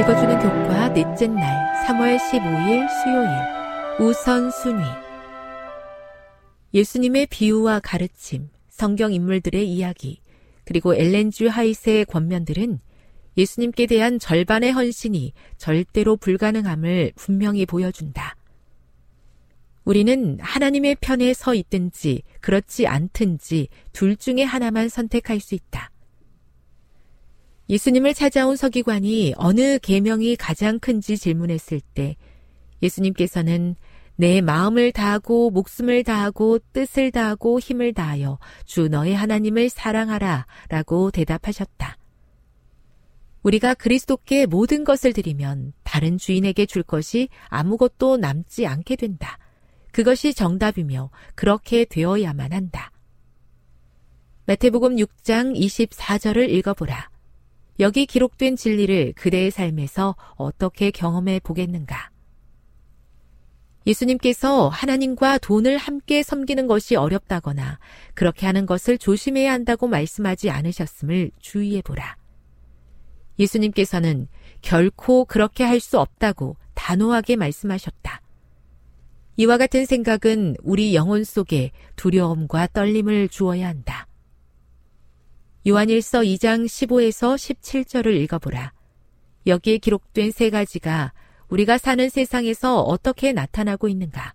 읽어주는 교과 넷째 날 3월 15일 수요일 우선순위 예수님의 비유와 가르침, 성경 인물들의 이야기, 그리고 엘렌주 하이스의 권면들은 예수님께 대한 절반의 헌신이 절대로 불가능함을 분명히 보여준다. 우리는 하나님의 편에 서 있든지 그렇지 않든지 둘 중에 하나만 선택할 수 있다. 예수님을 찾아온 서기관이 어느 계명이 가장 큰지 질문했을 때 예수님께서는 내 마음을 다하고 목숨을 다하고 뜻을 다하고 힘을 다하여 주 너의 하나님을 사랑하라 라고 대답하셨다. 우리가 그리스도께 모든 것을 드리면 다른 주인에게 줄 것이 아무것도 남지 않게 된다. 그것이 정답이며 그렇게 되어야만 한다. 마태복음 6장 24절을 읽어보라. 여기 기록된 진리를 그대의 삶에서 어떻게 경험해 보겠는가? 예수님께서 하나님과 돈을 함께 섬기는 것이 어렵다거나 그렇게 하는 것을 조심해야 한다고 말씀하지 않으셨음을 주의해 보라. 예수님께서는 결코 그렇게 할 수 없다고 단호하게 말씀하셨다. 이와 같은 생각은 우리 영혼 속에 두려움과 떨림을 주어야 한다. 요한일서 2장 15에서 17절을 읽어보라. 여기에 기록된 세 가지가 우리가 사는 세상에서 어떻게 나타나고 있는가?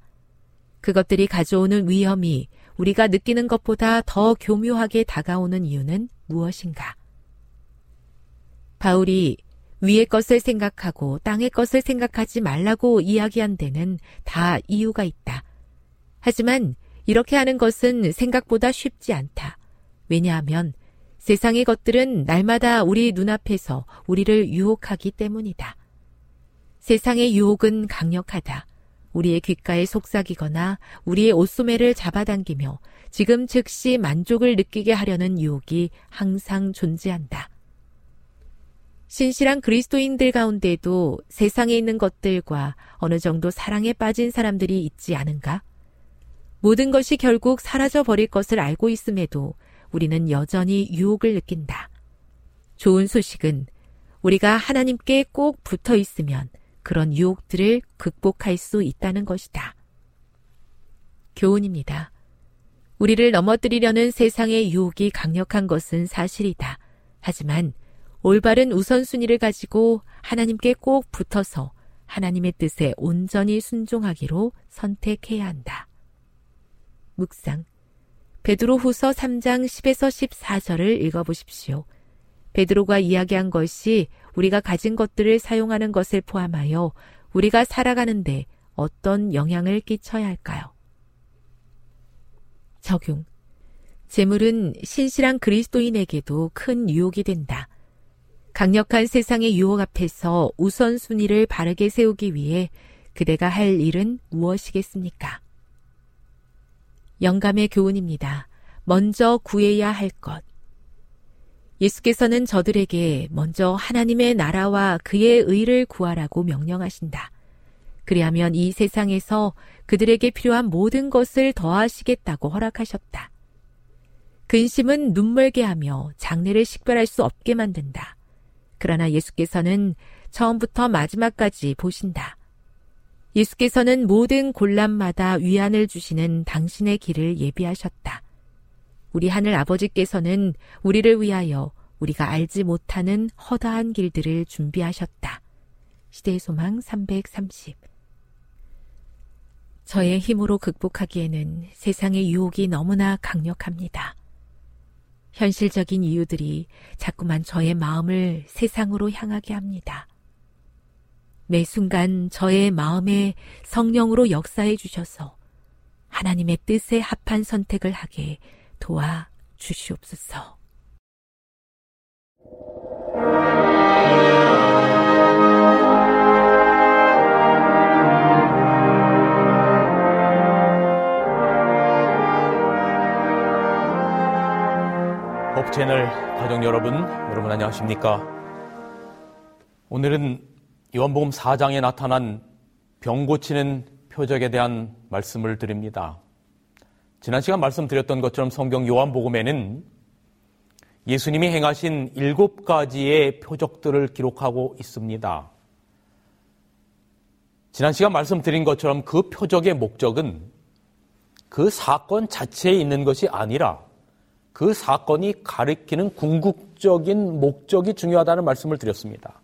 그것들이 가져오는 위험이 우리가 느끼는 것보다 더 교묘하게 다가오는 이유는 무엇인가? 바울이 위의 것을 생각하고 땅의 것을 생각하지 말라고 이야기한 데는 다 이유가 있다. 하지만 이렇게 하는 것은 생각보다 쉽지 않다. 왜냐하면 세상의 것들은 날마다 우리 눈앞에서 우리를 유혹하기 때문이다. 세상의 유혹은 강력하다. 우리의 귓가에 속삭이거나 우리의 옷소매를 잡아당기며 지금 즉시 만족을 느끼게 하려는 유혹이 항상 존재한다. 신실한 그리스도인들 가운데도 세상에 있는 것들과 어느 정도 사랑에 빠진 사람들이 있지 않은가? 모든 것이 결국 사라져 버릴 것을 알고 있음에도 우리는 여전히 유혹을 느낀다. 좋은 소식은 우리가 하나님께 꼭 붙어 있으면 그런 유혹들을 극복할 수 있다는 것이다. 교훈입니다. 우리를 넘어뜨리려는 세상의 유혹이 강력한 것은 사실이다. 하지만 올바른 우선순위를 가지고 하나님께 꼭 붙어서 하나님의 뜻에 온전히 순종하기로 선택해야 한다. 묵상. 베드로 후서 3장 10에서 14절을 읽어보십시오. 베드로가 이야기한 것이 우리가 가진 것들을 사용하는 것을 포함하여 우리가 살아가는데 어떤 영향을 끼쳐야 할까요? 적용. 재물은 신실한 그리스도인에게도 큰 유혹이 된다. 강력한 세상의 유혹 앞에서 우선순위를 바르게 세우기 위해 그대가 할 일은 무엇이겠습니까? 영감의 교훈입니다. 먼저 구해야 할 것. 예수께서는 저들에게 먼저 하나님의 나라와 그의 의를 구하라고 명령하신다. 그리하면 이 세상에서 그들에게 필요한 모든 것을 더하시겠다고 허락하셨다. 근심은 눈멀게 하며 장래를 식별할 수 없게 만든다. 그러나 예수께서는 처음부터 마지막까지 보신다. 예수께서는 모든 곤란마다 위안을 주시는 당신의 길을 예비하셨다. 우리 하늘 아버지께서는 우리를 위하여 우리가 알지 못하는 허다한 길들을 준비하셨다. 시대의 소망 330 저의 힘으로 극복하기에는 세상의 유혹이 너무나 강력합니다. 현실적인 이유들이 자꾸만 저의 마음을 세상으로 향하게 합니다. 매 순간 저의 마음에 성령으로 역사해 주셔서 하나님의 뜻에 합한 선택을 하게 도와 주시옵소서. 법 채널 가족 여러분, 여러분 안녕하십니까? 오늘은 요한복음 4장에 나타난 병 고치는 표적에 대한 말씀을 드립니다. 지난 시간 말씀드렸던 것처럼 성경 요한복음에는 예수님이 행하신 일곱 가지의 표적들을 기록하고 있습니다. 지난 시간 말씀드린 것처럼 그 표적의 목적은 그 사건 자체에 있는 것이 아니라 그 사건이 가리키는 궁극적인 목적이 중요하다는 말씀을 드렸습니다.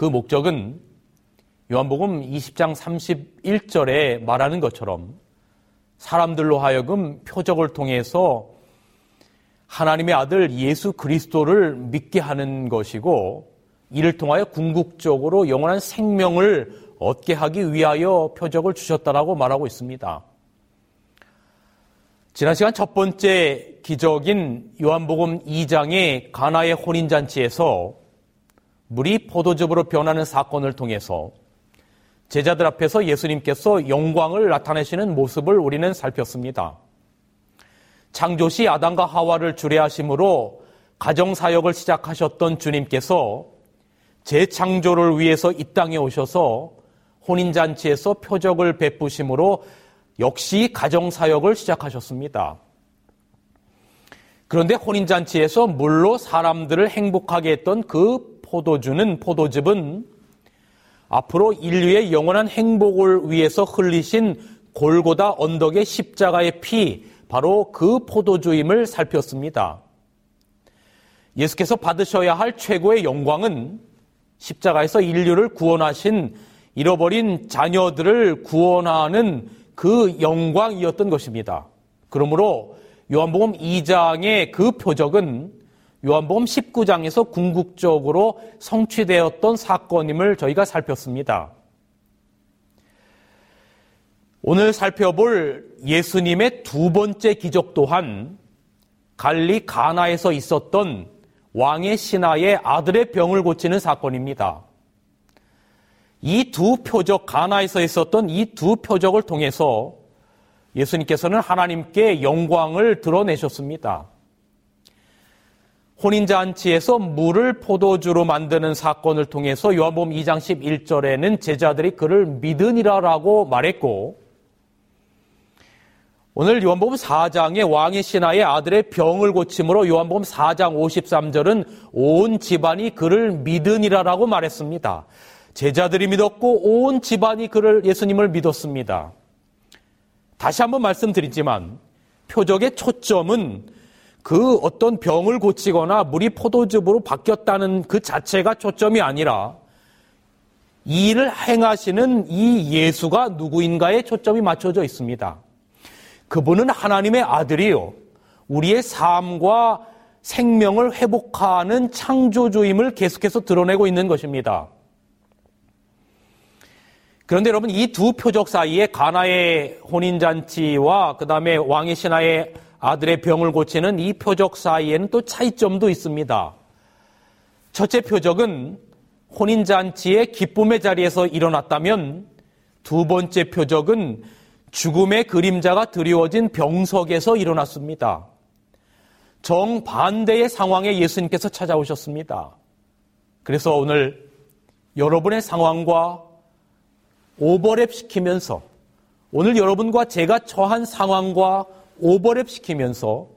그 목적은 요한복음 20장 31절에 말하는 것처럼 사람들로 하여금 표적을 통해서 하나님의 아들 예수 그리스도를 믿게 하는 것이고 이를 통하여 궁극적으로 영원한 생명을 얻게 하기 위하여 표적을 주셨다라고 말하고 있습니다. 지난 시간 첫 번째 기적인 요한복음 2장의 가나의 혼인잔치에서 물이 포도즙으로 변하는 사건을 통해서 제자들 앞에서 예수님께서 영광을 나타내시는 모습을 우리는 살폈습니다. 창조시 아담과 하와를 주례하심으로 가정사역을 시작하셨던 주님께서 재창조를 위해서 이 땅에 오셔서 혼인잔치에서 표적을 베푸심으로 역시 가정사역을 시작하셨습니다. 그런데 혼인잔치에서 물로 사람들을 행복하게 했던 그 포도주는 포도즙은 앞으로 인류의 영원한 행복을 위해서 흘리신 골고다 언덕의 십자가의 피, 바로 그 포도주임을 살폈습니다. 예수께서 받으셔야 할 최고의 영광은 십자가에서 인류를 구원하신 잃어버린 자녀들을 구원하는 그 영광이었던 것입니다. 그러므로 요한복음 2장의 그 표적은 요한복음 19장에서 궁극적으로 성취되었던 사건임을 저희가 살폈습니다. 오늘 살펴볼 예수님의 두 번째 기적 또한 갈리 가나에서 있었던 왕의 신하의 아들의 병을 고치는 사건입니다. 이 두 표적, 가나에서 있었던 이 두 표적을 통해서 예수님께서는 하나님께 영광을 드러내셨습니다. 혼인잔치에서 물을 포도주로 만드는 사건을 통해서 요한복음 2장 11절에는 제자들이 그를 믿으니라라고 말했고 오늘 요한복음 4장의 왕의 신하의 아들의 병을 고침으로 요한복음 4장 53절은 온 집안이 그를 믿으니라라고 말했습니다. 제자들이 믿었고 온 집안이 그를 예수님을 믿었습니다. 다시 한번 말씀드리지만 표적의 초점은 그 어떤 병을 고치거나 물이 포도즙으로 바뀌었다는 그 자체가 초점이 아니라 이 일을 행하시는 이 예수가 누구인가에 초점이 맞춰져 있습니다. 그분은 하나님의 아들이요. 우리의 삶과 생명을 회복하는 창조주임을 계속해서 드러내고 있는 것입니다. 그런데 여러분 이 두 표적 사이에 가나의 혼인잔치와 그 다음에 왕의 신하의 아들의 병을 고치는 이 표적 사이에는 또 차이점도 있습니다. 첫째 표적은 혼인잔치의 기쁨의 자리에서 일어났다면 두 번째 표적은 죽음의 그림자가 드리워진 병석에서 일어났습니다. 정반대의 상황에 예수님께서 찾아오셨습니다. 그래서 오늘 여러분의 상황과 오버랩 시키면서 오늘 여러분과 제가 처한 상황과 오버랩 시키면서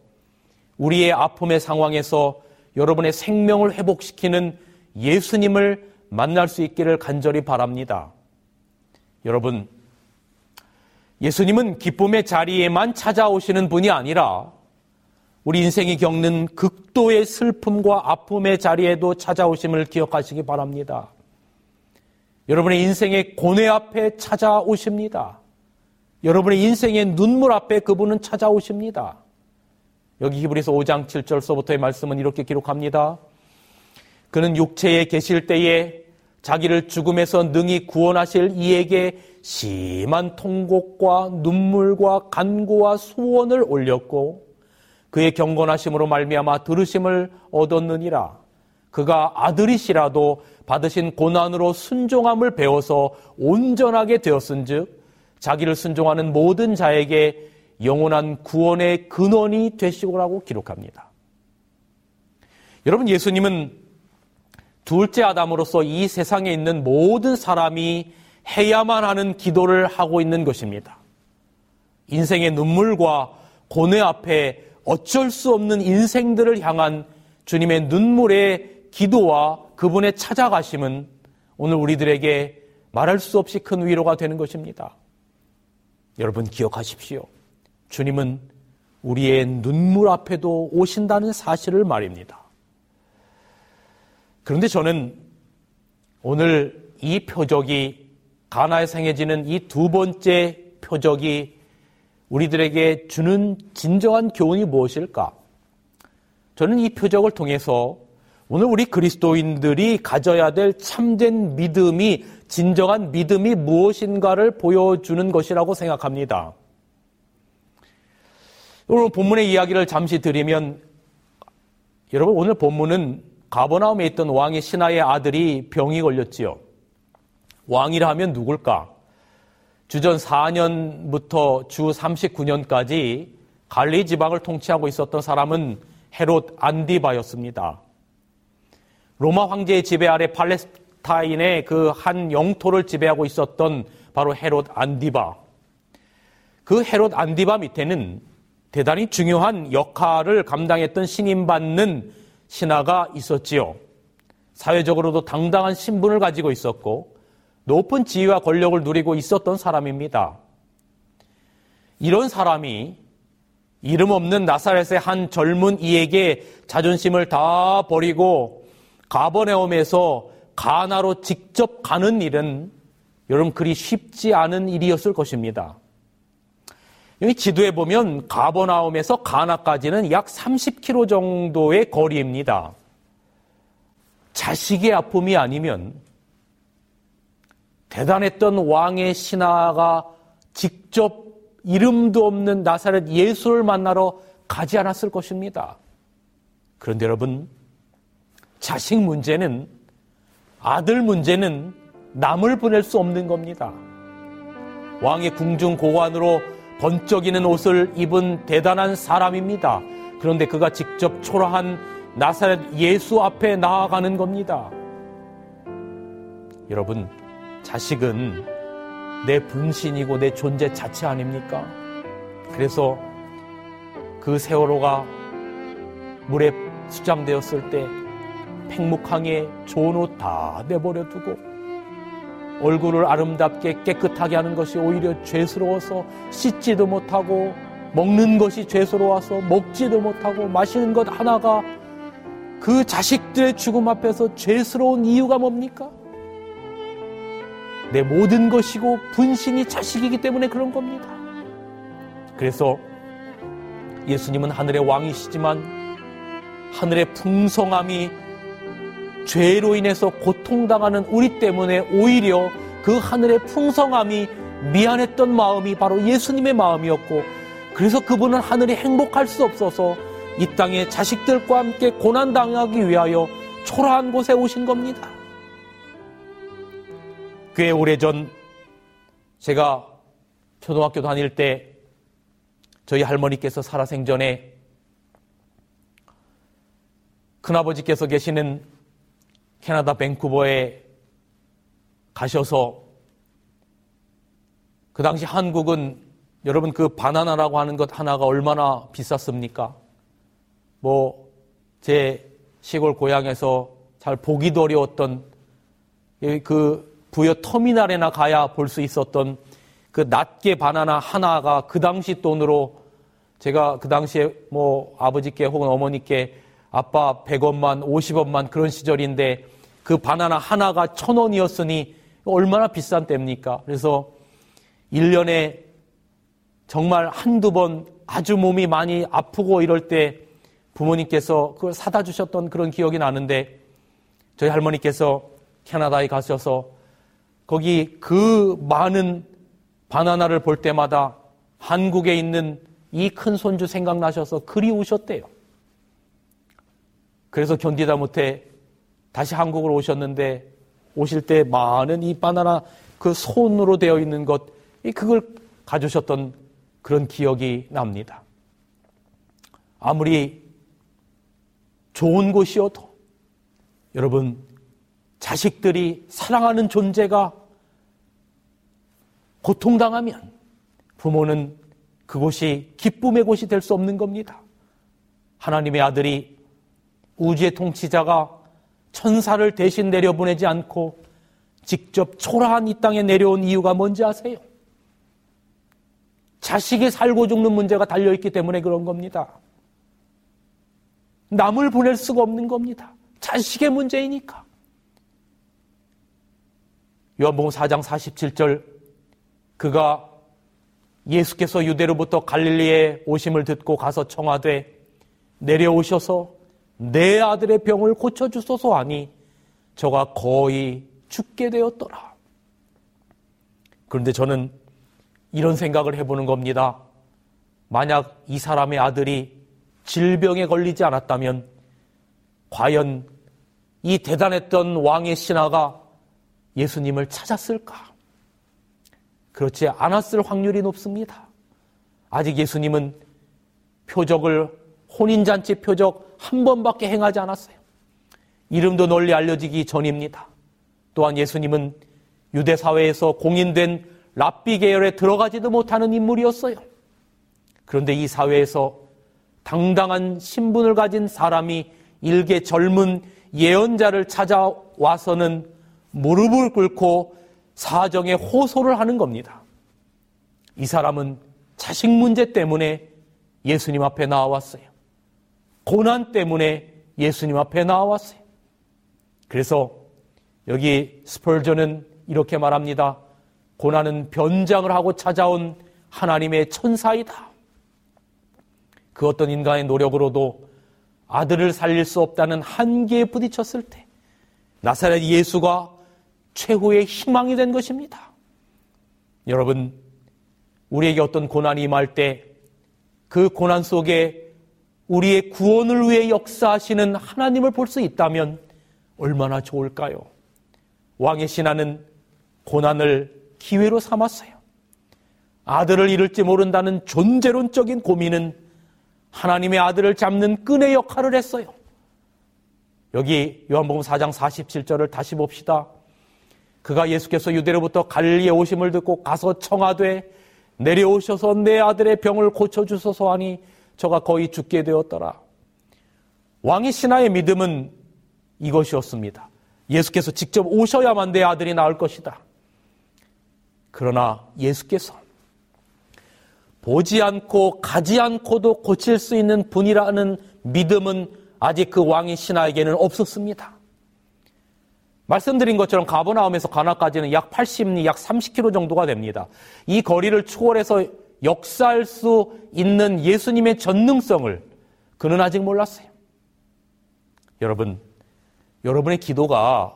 우리의 아픔의 상황에서 여러분의 생명을 회복시키는 예수님을 만날 수 있기를 간절히 바랍니다. 여러분, 예수님은 기쁨의 자리에만 찾아오시는 분이 아니라 우리 인생이 겪는 극도의 슬픔과 아픔의 자리에도 찾아오심을 기억하시기 바랍니다. 여러분의 인생의 고뇌 앞에 찾아오십니다. 여러분의 인생의 눈물 앞에 그분은 찾아오십니다. 여기 히브리서 5장 7절서부터의 말씀은 이렇게 기록합니다. 그는 육체에 계실 때에 자기를 죽음에서 능히 구원하실 이에게 심한 통곡과 눈물과 간구와 소원을 올렸고 그의 경건하심으로 말미암아 들으심을 얻었느니라. 그가 아들이시라도 받으신 고난으로 순종함을 배워서 온전하게 되었은즉 자기를 순종하는 모든 자에게 영원한 구원의 근원이 되시고라고 기록합니다. 여러분 예수님은 둘째 아담으로서 이 세상에 있는 모든 사람이 해야만 하는 기도를 하고 있는 것입니다. 인생의 눈물과 고뇌 앞에 어쩔 수 없는 인생들을 향한 주님의 눈물의 기도와 그분의 찾아가심은 오늘 우리들에게 말할 수 없이 큰 위로가 되는 것입니다. 여러분 기억하십시오. 주님은 우리의 눈물 앞에도 오신다는 사실을 말입니다. 그런데 저는 오늘 이 표적이 가나에서 행해지는 이 두 번째 표적이 우리들에게 주는 진정한 교훈이 무엇일까? 저는 이 표적을 통해서 오늘 우리 그리스도인들이 가져야 될 참된 믿음이 진정한 믿음이 무엇인가를 보여주는 것이라고 생각합니다. 오늘 본문의 이야기를 잠시 드리면 여러분 오늘 본문은 가버나움에 있던 왕의 신하의 아들이 병이 걸렸지요. 왕이라 하면 누굴까? 주전 4년부터 주 39년까지 갈리 지방을 통치하고 있었던 사람은 헤롯 안디바였습니다. 로마 황제의 지배 아래 팔레스타인의 그 한 영토를 지배하고 있었던 바로 헤롯 안디바. 그 헤롯 안디바 밑에는 대단히 중요한 역할을 감당했던 신임받는 신하가 있었지요. 사회적으로도 당당한 신분을 가지고 있었고 높은 지위와 권력을 누리고 있었던 사람입니다. 이런 사람이 이름 없는 나사렛의 한 젊은 이에게 자존심을 다 버리고 가버네움에서 가나로 직접 가는 일은 여러분 그리 쉽지 않은 일이었을 것입니다. 여기 지도에 보면 가버나움에서 가나까지는 약 30km 정도의 거리입니다. 자식의 아픔이 아니면 대단했던 왕의 신하가 직접 이름도 없는 나사렛 예수를 만나러 가지 않았을 것입니다. 그런데 여러분, 자식 문제는, 아들 문제는 남을 보낼 수 없는 겁니다. 왕의 궁중 고관으로 번쩍이는 옷을 입은 대단한 사람입니다. 그런데 그가 직접 초라한 나사렛 예수 앞에 나아가는 겁니다. 여러분, 자식은 내 분신이고 내 존재 자체 아닙니까? 그래서 그 세월호가 물에 수장되었을 때 팽목항에 좋은 옷 다 내버려 두고 얼굴을 아름답게 깨끗하게 하는 것이 오히려 죄스러워서 씻지도 못하고 먹는 것이 죄스러워서 먹지도 못하고 마시는 것 하나가 그 자식들의 죽음 앞에서 죄스러운 이유가 뭡니까? 내 모든 것이고 분신이 자식이기 때문에 그런 겁니다. 그래서 예수님은 하늘의 왕이시지만 하늘의 풍성함이 죄로 인해서 고통당하는 우리 때문에 오히려 그 하늘의 풍성함이 미안했던 마음이 바로 예수님의 마음이었고 그래서 그분은 하늘이 행복할 수 없어서 이 땅에 자식들과 함께 고난당하기 위하여 초라한 곳에 오신 겁니다. 꽤 오래전 제가 초등학교 다닐 때 저희 할머니께서 살아생전에 큰아버지께서 계시는 캐나다 밴쿠버에 가셔서 그 당시 한국은 여러분 그 바나나라고 하는 것 하나가 얼마나 비쌌습니까? 뭐 제 시골 고향에서 잘 보기도 어려웠던 그 부여 터미널에나 가야 볼 수 있었던 그 낱개 바나나 하나가 그 당시 돈으로 제가 그 당시에 뭐 아버지께 혹은 어머니께 아빠 100원만 50원만 그런 시절인데 그 바나나 하나가 천 원이었으니 얼마나 비싼 때입니까? 그래서 1년에 정말 한두 번 아주 몸이 많이 아프고 이럴 때 부모님께서 그걸 사다 주셨던 그런 기억이 나는데 저희 할머니께서 캐나다에 가셔서 거기 그 많은 바나나를 볼 때마다 한국에 있는 이 큰 손주 생각나셔서 그리우셨대요. 그래서 견디다 못해 다시 한국으로 오셨는데 오실 때 많은 이 바나나 그 손으로 되어 있는 것, 그걸 가져오셨던 그런 기억이 납니다. 아무리 좋은 곳이어도 여러분 자식들이 사랑하는 존재가 고통당하면 부모는 그곳이 기쁨의 곳이 될 수 없는 겁니다. 하나님의 아들이 우주의 통치자가 천사를 대신 내려보내지 않고 직접 초라한 이 땅에 내려온 이유가 뭔지 아세요? 자식이 살고 죽는 문제가 달려있기 때문에 그런 겁니다. 남을 보낼 수가 없는 겁니다. 자식의 문제이니까. 요한복음 4장 47절 그가 예수께서 유대로부터 갈릴리에 오심을 듣고 가서 청하되 내려오셔서 내 아들의 병을 고쳐주소서 하니 저가 거의 죽게 되었더라. 그런데 저는 이런 생각을 해보는 겁니다. 만약 이 사람의 아들이 질병에 걸리지 않았다면 과연 이 대단했던 왕의 신하가 예수님을 찾았을까? 그렇지 않았을 확률이 높습니다. 아직 예수님은 표적을 혼인잔치 표적 한 번밖에 행하지 않았어요. 이름도 널리 알려지기 전입니다. 또한 예수님은 유대 사회에서 공인된 랍비 계열에 들어가지도 못하는 인물이었어요. 그런데 이 사회에서 당당한 신분을 가진 사람이 일개 젊은 예언자를 찾아와서는 무릎을 꿇고 사정에 호소를 하는 겁니다. 이 사람은 자식 문제 때문에 예수님 앞에 나왔어요. 고난 때문에 예수님 앞에 나왔어요. 그래서 여기 스펄전은 이렇게 말합니다. 고난은 변장을 하고 찾아온 하나님의 천사이다. 그 어떤 인간의 노력으로도 아들을 살릴 수 없다는 한계에 부딪혔을 때 나사렛 예수가 최후의 희망이 된 것입니다. 여러분, 우리에게 어떤 고난이 임할 때 그 고난 속에 우리의 구원을 위해 역사하시는 하나님을 볼 수 있다면 얼마나 좋을까요? 왕의 신하는 고난을 기회로 삼았어요. 아들을 잃을지 모른다는 존재론적인 고민은 하나님의 아들을 잡는 끈의 역할을 했어요. 여기 요한복음 4장 47절을 다시 봅시다. 그가 예수께서 유대로부터 갈리에 오심을 듣고 가서 청하되 내려오셔서 내 아들의 병을 고쳐주소서 하니 저가 거의 죽게 되었더라. 왕의 신하의 믿음은 이것이었습니다. 예수께서 직접 오셔야만 내 아들이 나을 것이다. 그러나 예수께서 보지 않고 가지 않고도 고칠 수 있는 분이라는 믿음은 아직 그 왕의 신하에게는 없었습니다. 말씀드린 것처럼 가버나움에서 가나까지는 약 80리, 약 30km 정도가 됩니다. 이 거리를 추월해서 역사할 수 있는 예수님의 전능성을 그는 아직 몰랐어요. 여러분, 여러분의 기도가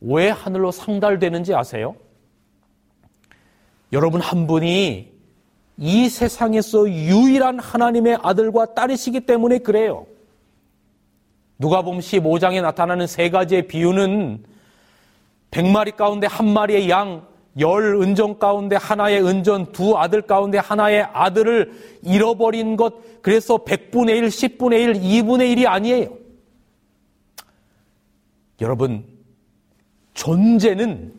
왜 하늘로 상달되는지 아세요? 여러분 한 분이 이 세상에서 유일한 하나님의 아들과 딸이시기 때문에 그래요. 누가복음 15장에 나타나는 세 가지의 비유는 100마리 가운데 한 마리의 양, 열 은전 가운데 하나의 은전, 두 아들 가운데 하나의 아들을 잃어버린 것, 그래서 100분의 1, 10분의 1, 2분의 1이 아니에요. 여러분, 존재는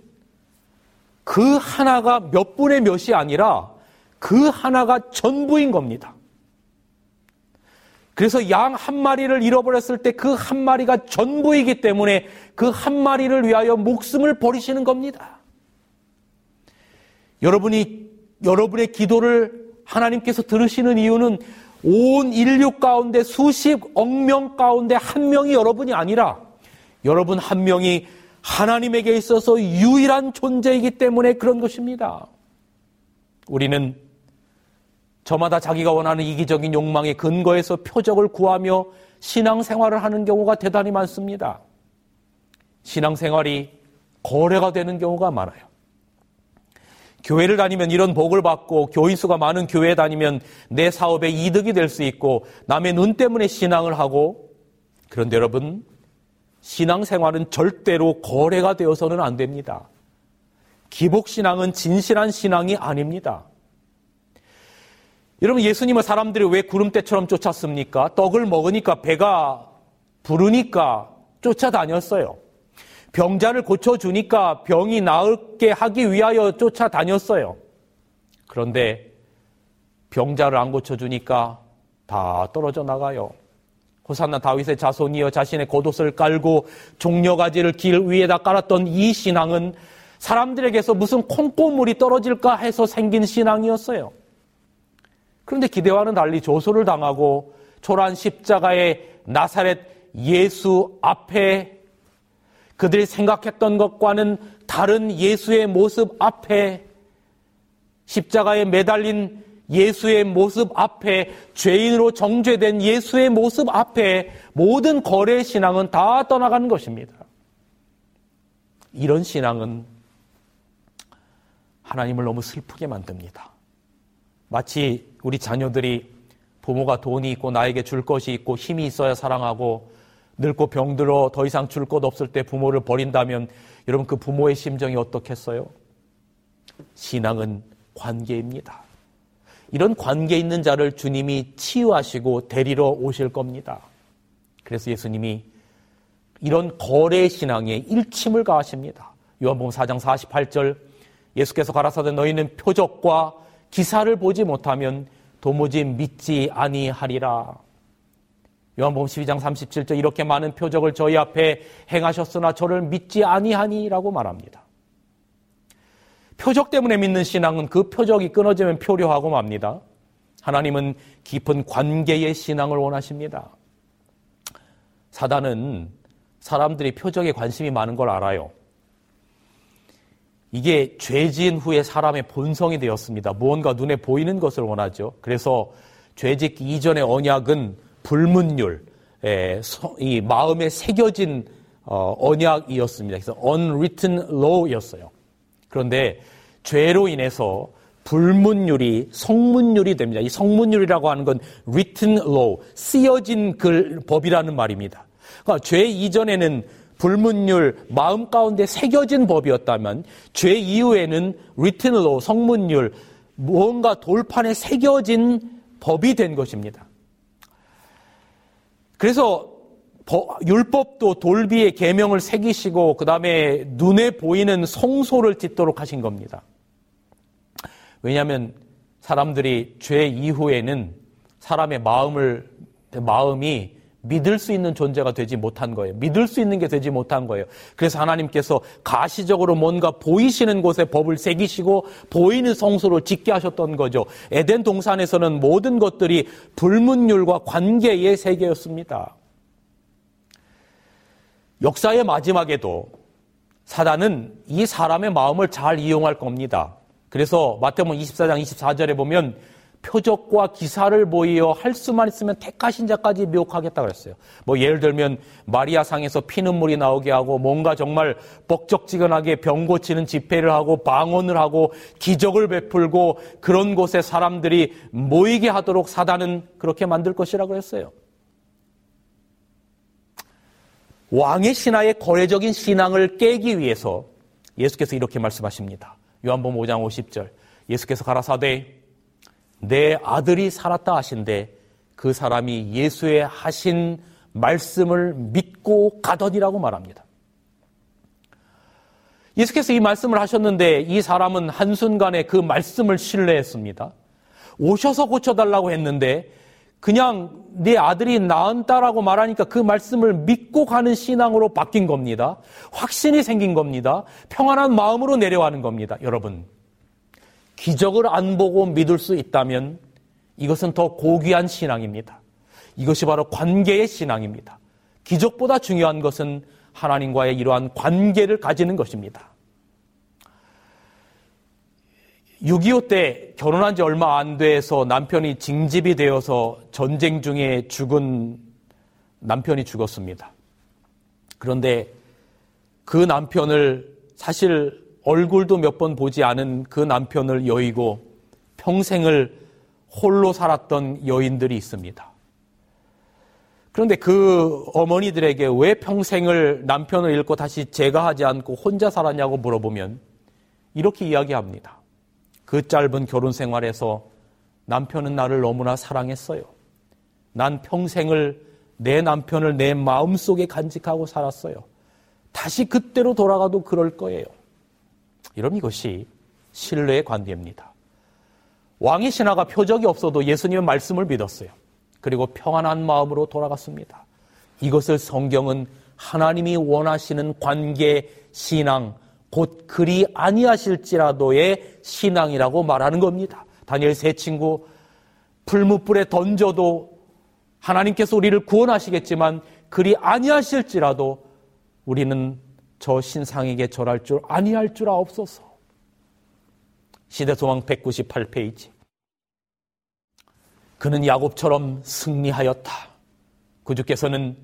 그 하나가 몇 분의 몇이 아니라 그 하나가 전부인 겁니다. 그래서 양 한 마리를 잃어버렸을 때 그 한 마리가 전부이기 때문에 그 한 마리를 위하여 목숨을 버리시는 겁니다. 여러분이 여러분의 기도를 하나님께서 들으시는 이유는 온 인류 가운데 수십 억 명 가운데 한 명이 여러분이 아니라 여러분 한 명이 하나님에게 있어서 유일한 존재이기 때문에 그런 것입니다. 우리는 저마다 자기가 원하는 이기적인 욕망의 근거에서 표적을 구하며 신앙생활을 하는 경우가 대단히 많습니다. 신앙생활이 거래가 되는 경우가 많아요. 교회를 다니면 이런 복을 받고 교인 수가 많은 교회에 다니면 내 사업에 이득이 될 수 있고 남의 눈 때문에 신앙을 하고 그런데 여러분 신앙생활은 절대로 거래가 되어서는 안 됩니다. 기복신앙은 진실한 신앙이 아닙니다. 여러분, 예수님을 사람들이 왜 구름대처럼 쫓았습니까? 떡을 먹으니까 배가 부르니까 쫓아다녔어요. 병자를 고쳐주니까 병이 나을게 하기 위하여 쫓아다녔어요. 그런데 병자를 안 고쳐주니까 다 떨어져 나가요. 호산나 다윗의 자손이여 자신의 겉옷을 깔고 종려가지를 길 위에다 깔았던 이 신앙은 사람들에게서 무슨 콩고물이 떨어질까 해서 생긴 신앙이었어요. 그런데 기대와는 달리 조소를 당하고 초란 십자가의 나사렛 예수 앞에 그들이 생각했던 것과는 다른 예수의 모습 앞에 십자가에 매달린 예수의 모습 앞에 죄인으로 정죄된 예수의 모습 앞에 모든 거래 신앙은 다 떠나가는 것입니다. 이런 신앙은 하나님을 너무 슬프게 만듭니다. 마치 우리 자녀들이 부모가 돈이 있고 나에게 줄 것이 있고 힘이 있어야 사랑하고 늙고 병들어 더 이상 줄 것 없을 때 부모를 버린다면 여러분 그 부모의 심정이 어떻겠어요? 신앙은 관계입니다. 이런 관계 있는 자를 주님이 치유하시고 데리러 오실 겁니다. 그래서 예수님이 이런 거래 신앙에 일침을 가하십니다. 요한복음 4장 48절 예수께서 가라사대 너희는 표적과 기사를 보지 못하면 도무지 믿지 아니하리라. 요한복음 12장 37절 이렇게 많은 표적을 저희 앞에 행하셨으나 저를 믿지 아니하니라고 말합니다. 표적 때문에 믿는 신앙은 그 표적이 끊어지면 표류하고 맙니다. 하나님은 깊은 관계의 신앙을 원하십니다. 사단은 사람들이 표적에 관심이 많은 걸 알아요. 이게 죄 지은 후에 사람의 본성이 되었습니다. 무언가 눈에 보이는 것을 원하죠. 그래서 죄 짓기 이전의 언약은 불문율, 이 마음에 새겨진 어, 언약이었습니다. 그래서 unwritten law였어요. 그런데 죄로 인해서 불문율이 성문율이 됩니다. 이 성문율이라고 하는 건 written law, 쓰여진 글 법이라는 말입니다. 그러니까 죄 이전에는 불문율, 마음 가운데 새겨진 법이었다면 죄 이후에는 written law, 성문율, 무언가 돌판에 새겨진 법이 된 것입니다. 그래서 율법도 돌비의 계명을 새기시고 그 다음에 눈에 보이는 성소를 짓도록 하신 겁니다. 왜냐하면 사람들이 죄 이후에는 사람의 마음을 마음이 믿을 수 있는 존재가 되지 못한 거예요. 믿을 수 있는 게 되지 못한 거예요. 그래서 하나님께서 가시적으로 뭔가 보이시는 곳에 법을 새기시고 보이는 성소를 짓게 하셨던 거죠. 에덴 동산에서는 모든 것들이 불문율과 관계의 세계였습니다. 역사의 마지막에도 사단은 이 사람의 마음을 잘 이용할 겁니다. 그래서 마태복음 24장 24절에 보면 표적과 기사를 보이어 할 수만 있으면 택하신 자까지 미혹하겠다 그랬어요. 뭐 예를 들면 마리아 상에서 피눈물이 나오게 하고 뭔가 정말 뻑적지근하게 병 고치는 집회를 하고 방언을 하고 기적을 베풀고 그런 곳에 사람들이 모이게 하도록 사단은 그렇게 만들 것이라 그랬어요. 왕의 신하의 거래적인 신앙을 깨기 위해서 예수께서 이렇게 말씀하십니다. 요한복음 5장 50절. 예수께서 가라사대 내 아들이 살았다 하신데 그 사람이 예수의 하신 말씀을 믿고 가더니라고 말합니다. 예수께서 이 말씀을 하셨는데 이 사람은 한순간에 그 말씀을 신뢰했습니다. 오셔서 고쳐달라고 했는데 그냥 내 아들이 나은다라고 말하니까 그 말씀을 믿고 가는 신앙으로 바뀐 겁니다. 확신이 생긴 겁니다. 평안한 마음으로 내려가는 겁니다. 여러분, 기적을 안 보고 믿을 수 있다면 이것은 더 고귀한 신앙입니다. 이것이 바로 관계의 신앙입니다. 기적보다 중요한 것은 하나님과의 이러한 관계를 가지는 것입니다. 6.25 때 결혼한 지 얼마 안 돼서 남편이 징집이 되어서 전쟁 중에 죽은 남편이 죽었습니다. 그런데 그 남편을 사실 얼굴도 몇 번 보지 않은 그 남편을 여의고 평생을 홀로 살았던 여인들이 있습니다. 그런데 그 어머니들에게 왜 평생을 남편을 잃고 다시 제가 하지 않고 혼자 살았냐고 물어보면 이렇게 이야기합니다. 그 짧은 결혼 생활에서 남편은 나를 너무나 사랑했어요. 난 평생을 내 남편을 내 마음속에 간직하고 살았어요. 다시 그때로 돌아가도 그럴 거예요. 이런 이것이 신뢰의 관계입니다. 왕의 신하가 표적이 없어도 예수님의 말씀을 믿었어요. 그리고 평안한 마음으로 돌아갔습니다. 이것을 성경은 하나님이 원하시는 관계, 신앙, 곧 그리 아니하실지라도의 신앙이라고 말하는 겁니다. 다니엘 세 친구 풀무불에 던져도 하나님께서 우리를 구원하시겠지만 그리 아니하실지라도 우리는 저 신상에게 절할 줄 아니할 줄 아옵소서. 시대소망 198페이지. 그는 야곱처럼 승리하였다. 구주께서는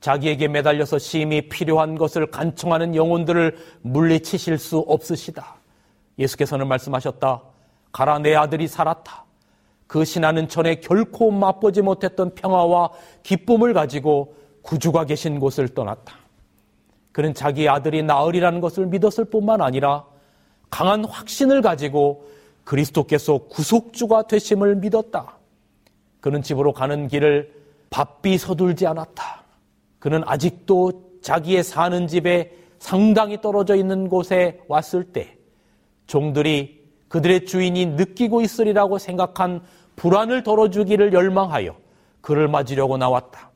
자기에게 매달려서 심히 필요한 것을 간청하는 영혼들을 물리치실 수 없으시다. 예수께서는 말씀하셨다. 가라 내 아들이 살았다. 그 신하는 전에 결코 맛보지 못했던 평화와 기쁨을 가지고 구주가 계신 곳을 떠났다. 그는 자기 아들이 나으리라는 것을 믿었을 뿐만 아니라 강한 확신을 가지고 그리스도께서 구속주가 되심을 믿었다. 그는 집으로 가는 길을 바삐 서둘지 않았다. 그는 아직도 자기의 사는 집에 상당히 떨어져 있는 곳에 왔을 때 종들이 그들의 주인이 느끼고 있으리라고 생각한 불안을 덜어주기를 열망하여 그를 맞으려고 나왔다.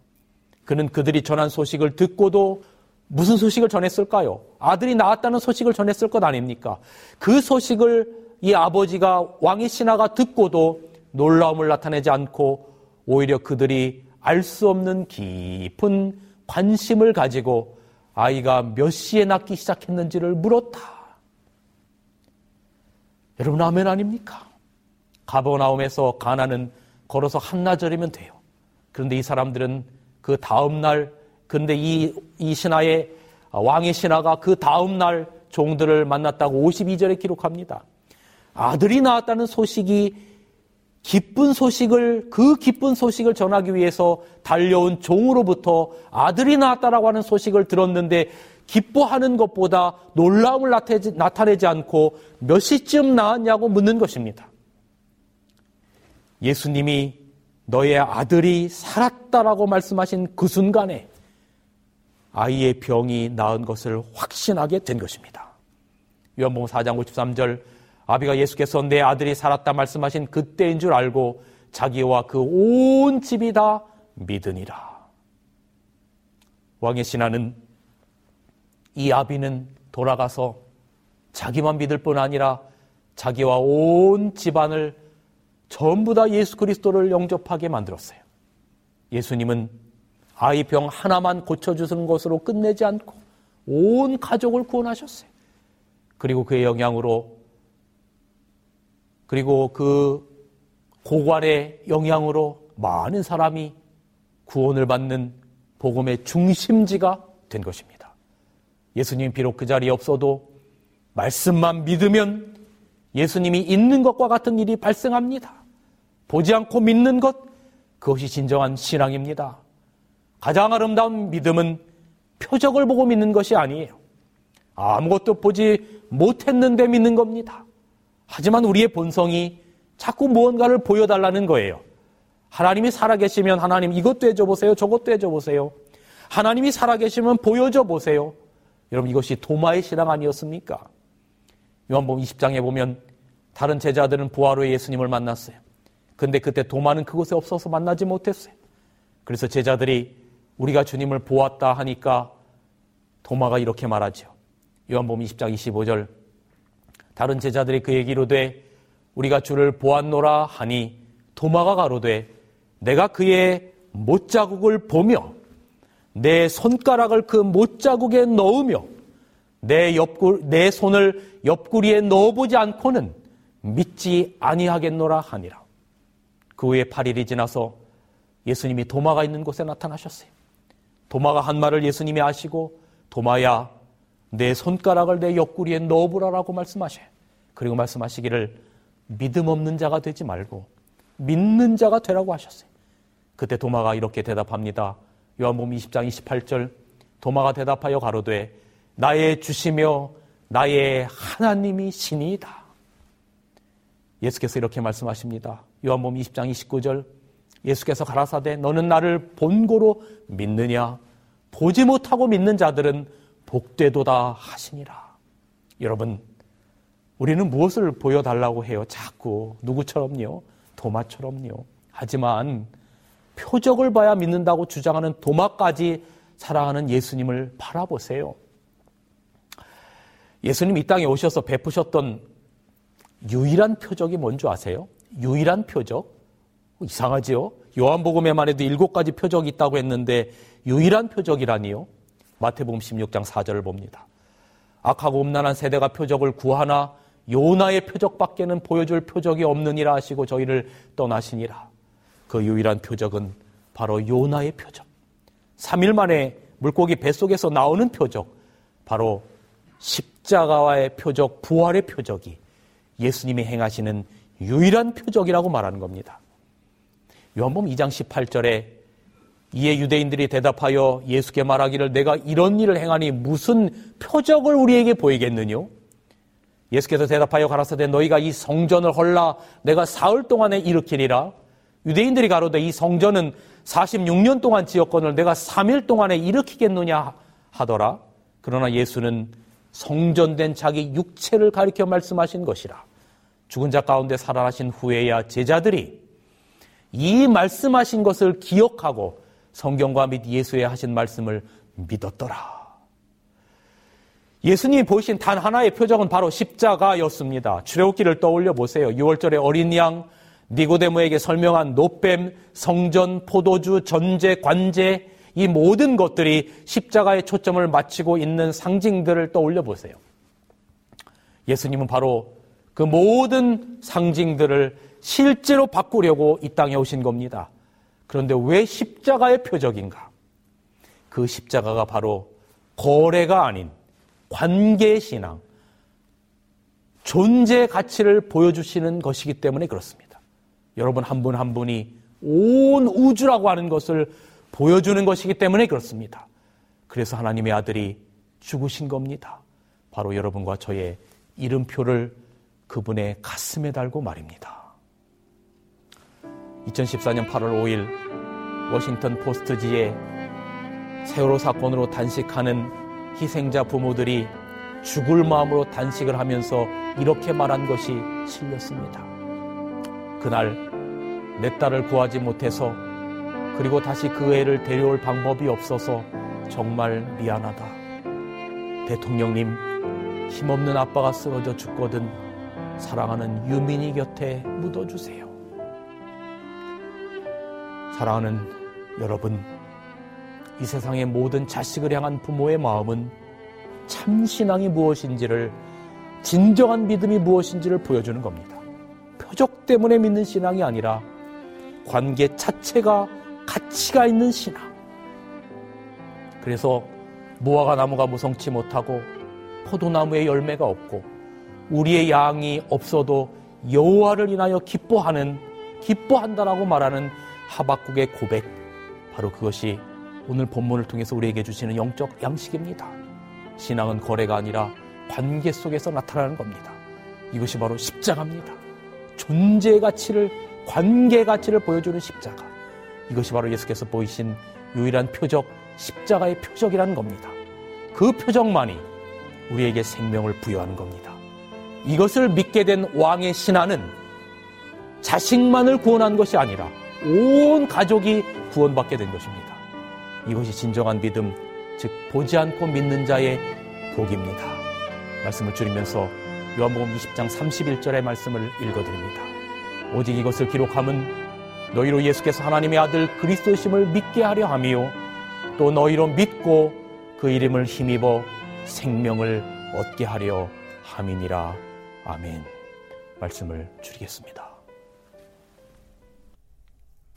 그는 그들이 전한 소식을 듣고도 무슨 소식을 전했을까요? 아들이 나왔다는 소식을 전했을 것 아닙니까? 그 소식을 이 아버지가 왕의 신하가 듣고도 놀라움을 나타내지 않고 오히려 그들이 알 수 없는 깊은 관심을 가지고 아이가 몇 시에 낳기 시작했는지를 물었다. 여러분 아멘 아닙니까? 가버나움에서 가나는 걸어서 한나절이면 돼요. 그런데 이 사람들은 그 다음 날 근데 이, 이 신하의 왕의 신하가 그 다음날 종들을 만났다고 52절에 기록합니다. 아들이 나왔다는 소식이 기쁜 소식을, 그 기쁜 소식을 전하기 위해서 달려온 종으로부터 아들이 나왔다라고 하는 소식을 들었는데 기뻐하는 것보다 놀라움을 나타내지 않고 몇 시쯤 나왔냐고 묻는 것입니다. 예수님이 너의 아들이 살았다라고 말씀하신 그 순간에 아이의 병이 나은 것을 확신하게 된 것입니다. 요한복음 4장 53절 아비가 예수께서 내 아들이 살았다 말씀하신 그때인 줄 알고 자기와 그 온 집이 다 믿으니라. 왕의 신하는 이 아비는 돌아가서 자기만 믿을 뿐 아니라 자기와 온 집안을 전부 다 예수 그리스도를 영접하게 만들었어요. 예수님은 아이 병 하나만 고쳐주는 것으로 끝내지 않고 온 가족을 구원하셨어요. 그리고 그의 영향으로 그리고 그 고관의 영향으로 많은 사람이 구원을 받는 복음의 중심지가 된 것입니다. 예수님 비록 그 자리에 없어도 말씀만 믿으면 예수님이 있는 것과 같은 일이 발생합니다. 보지 않고 믿는 것, 그것이 진정한 신앙입니다. 가장 아름다운 믿음은 표적을 보고 믿는 것이 아니에요. 아무것도 보지 못했는데 믿는 겁니다. 하지만 우리의 본성이 자꾸 무언가를 보여달라는 거예요. 하나님이 살아계시면 하나님 이것도 해줘 보세요. 저것도 해줘 보세요. 하나님이 살아계시면 보여줘 보세요. 여러분 이것이 도마의 신앙 아니었습니까? 요한복음 20장에 보면 다른 제자들은 후에 예수님을 만났어요. 근데 그때 도마는 그곳에 없어서 만나지 못했어요. 그래서 제자들이 우리가 주님을 보았다 하니까 도마가 이렇게 말하죠. 요한복음 20장 25절 다른 제자들이 그 얘기로 돼 우리가 주를 보았노라 하니 도마가 가로되 내가 그의 못자국을 보며 내 손가락을 그 못자국에 넣으며 내 옆구 내 손을 옆구리에 넣어보지 않고는 믿지 아니하겠노라 하니라. 그 후에 8일이 지나서 예수님이 도마가 있는 곳에 나타나셨어요. 도마가 한 말을 예수님이 아시고 도마야 내 손가락을 내 옆구리에 넣어보라라고 말씀하셔요. 그리고 말씀하시기를 믿음 없는 자가 되지 말고 믿는 자가 되라고 하셨어요. 그때 도마가 이렇게 대답합니다. 요한복음 20장 28절 도마가 대답하여 가로되 나의 주시며 나의 하나님이 신이다. 예수께서 이렇게 말씀하십니다. 요한복음 20장 29절 예수께서 가라사대 너는 나를 본고로 믿느냐 보지 못하고 믿는 자들은 복되도다 하시니라. 여러분 우리는 무엇을 보여달라고 해요? 자꾸 누구처럼요? 도마처럼요. 하지만 표적을 봐야 믿는다고 주장하는 도마까지 사랑하는 예수님을 바라보세요. 예수님 이 땅에 오셔서 베푸셨던 유일한 표적이 뭔지 아세요? 유일한 표적? 이상하지요? 요한복음에만 해도 일곱 가지 표적이 있다고 했는데 유일한 표적이라니요? 마태복음 16장 4절을 봅니다. 악하고 음란한 세대가 표적을 구하나 요나의 표적밖에는 보여줄 표적이 없느니라 하시고 저희를 떠나시니라. 그 유일한 표적은 바로 요나의 표적. 3일 만에 물고기 뱃속에서 나오는 표적. 바로 십자가와의 표적, 부활의 표적이 예수님이 행하시는 유일한 표적이라고 말하는 겁니다. 요한복음 2장 18절에 이에 유대인들이 대답하여 예수께 말하기를 내가 이런 일을 행하니 무슨 표적을 우리에게 보이겠느냐? 예수께서 대답하여 가라사대 너희가 이 성전을 헐라 내가 사흘 동안에 일으키리라. 유대인들이 가로되 이 성전은 46년 동안 지었건을 내가 3일 동안에 일으키겠느냐 하더라. 그러나 예수는 성전된 자기 육체를 가리켜 말씀하신 것이라. 죽은 자 가운데 살아나신 후에야 제자들이 이 말씀하신 것을 기억하고 성경과 및 예수의 하신 말씀을 믿었더라. 예수님이 보이신 단 하나의 표적은 바로 십자가였습니다. 출애굽기를 떠올려 보세요. 6월절에 어린 양 니고데모에게 설명한 노뱀, 성전, 포도주, 전제, 관제 이 모든 것들이 십자가의 초점을 맞추고 있는 상징들을 떠올려 보세요. 예수님은 바로 그 모든 상징들을 실제로 바꾸려고 이 땅에 오신 겁니다. 그런데 왜 십자가의 표적인가? 그 십자가가 바로 거래가 아닌 관계 신앙, 존재 가치를 보여주시는 것이기 때문에 그렇습니다. 여러분 한 분한 한 분이 온 우주라고 하는 것을 보여주는 것이기 때문에 그렇습니다. 그래서 하나님의 아들이 죽으신 겁니다. 바로 여러분과 저의 이름표를 그분의 가슴에 달고 말입니다. 2014년 8월 5일 워싱턴 포스트지에 세월호 사건으로 단식하는 희생자 부모들이 죽을 마음으로 단식을 하면서 이렇게 말한 것이 실렸습니다. 그날 내 딸을 구하지 못해서 그리고 다시 그 애를 데려올 방법이 없어서 정말 미안하다. 대통령님, 힘없는 아빠가 쓰러져 죽거든 사랑하는 유민이 곁에 묻어주세요. 사랑하는 여러분, 이 세상의 모든 자식을 향한 부모의 마음은 참 신앙이 무엇인지를 진정한 믿음이 무엇인지를 보여주는 겁니다. 표적 때문에 믿는 신앙이 아니라 관계 자체가 가치가 있는 신앙. 그래서 무화과 나무가 무성치 못하고 포도나무에 열매가 없고 우리의 양이 없어도 여호와를 인하여 기뻐하는 기뻐한다라고 말하는 하박국의 고백 바로 그것이 오늘 본문을 통해서 우리에게 주시는 영적 양식입니다. 신앙은 거래가 아니라 관계 속에서 나타나는 겁니다. 이것이 바로 십자가입니다. 존재의 가치를 관계 가치를 보여주는 십자가. 이것이 바로 예수께서 보이신 유일한 표적 십자가의 표적이라는 겁니다. 그 표적만이 우리에게 생명을 부여하는 겁니다. 이것을 믿게 된 왕의 신하는 자식만을 구원한 것이 아니라 온 가족이 구원받게 된 것입니다. 이것이 진정한 믿음, 즉 보지 않고 믿는 자의 복입니다. 말씀을 줄이면서 요한복음 20장 31절의 말씀을 읽어드립니다. 오직 이것을 기록함은 너희로 예수께서 하나님의 아들 그리스도심을 믿게 하려 함이요 또 너희로 믿고 그 이름을 힘입어 생명을 얻게 하려 함이니라. 아멘. 말씀을 줄이겠습니다.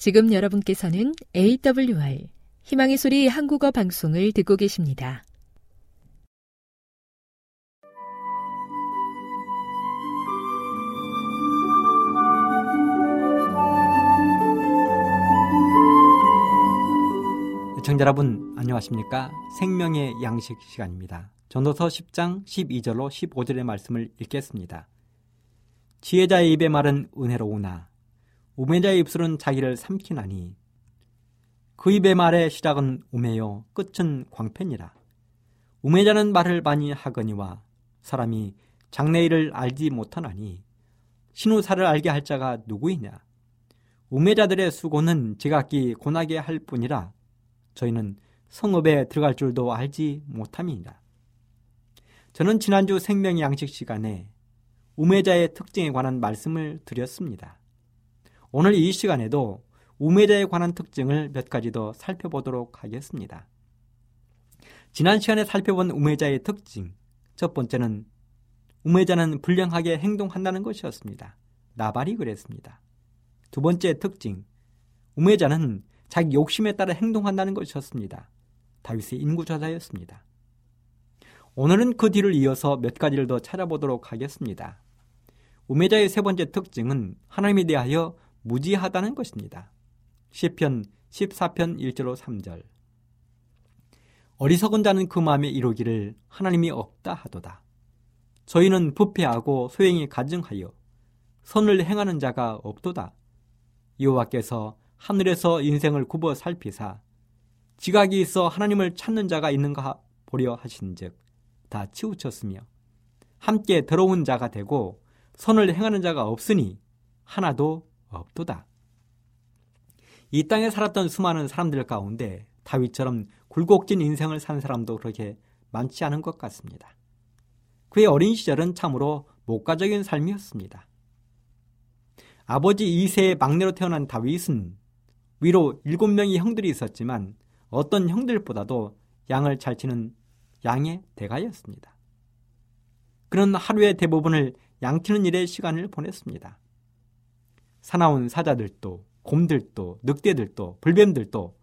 지금 여러분께서는 AWR 희망의 소리 한국어 방송을 듣고 계십니다. 청자 여러분 안녕하십니까? 생명의 양식 시간입니다. 전도서 10장 12절로 15절의 말씀을 읽겠습니다. 지혜자의 입의 말은 은혜로우나 우매자의 입술은 자기를 삼키나니 그 입의 말의 시작은 우매요 끝은 광팬이라 우매자는 말을 많이 하거니와 사람이 장래일을 알지 못하나니 신우사를 알게 할 자가 누구이냐 우매자들의 수고는 지각기 고나게 할 뿐이라 저희는 성읍에 들어갈 줄도 알지 못함이니라. 저는 지난주 생명의 양식 시간에 우매자의 특징에 관한 말씀을 드렸습니다. 오늘 이 시간에도 우매자에 관한 특징을 몇 가지 더 살펴보도록 하겠습니다. 지난 시간에 살펴본 우매자의 특징, 첫 번째는 우매자는 불량하게 행동한다는 것이었습니다. 나발이 그랬습니다. 두 번째 특징, 우매자는 자기 욕심에 따라 행동한다는 것이었습니다. 다윗의 인구조사였습니다. 오늘은 그 뒤를 이어서 몇 가지를 더 찾아보도록 하겠습니다. 우매자의 세 번째 특징은 하나님에 대하여 무지하다는 것입니다. 시편 14편 1절로 3절 어리석은 자는 그 마음에 이루기를 하나님이 없다 하도다. 저희는 부패하고 소행이 가증하여 선을 행하는 자가 없도다. 여호와께서 하늘에서 인생을 굽어 살피사 지각이 있어 하나님을 찾는 자가 있는가 보려 하신즉 다 치우쳤으며 함께 더러운 자가 되고 선을 행하는 자가 없으니 하나도 없도다. 이 땅에 살았던 수많은 사람들 가운데 다윗처럼 굴곡진 인생을 산 사람도 그렇게 많지 않은 것 같습니다. 그의 어린 시절은 참으로 목가적인 삶이었습니다. 아버지 이세의 막내로 태어난 다윗은 위로 일곱 명의 형들이 있었지만 어떤 형들보다도 양을 잘 치는 양의 대가였습니다. 그는 하루의 대부분을 양치는 일에 시간을 보냈습니다. 사나운 사자들도 곰들도 늑대들도 불뱀들도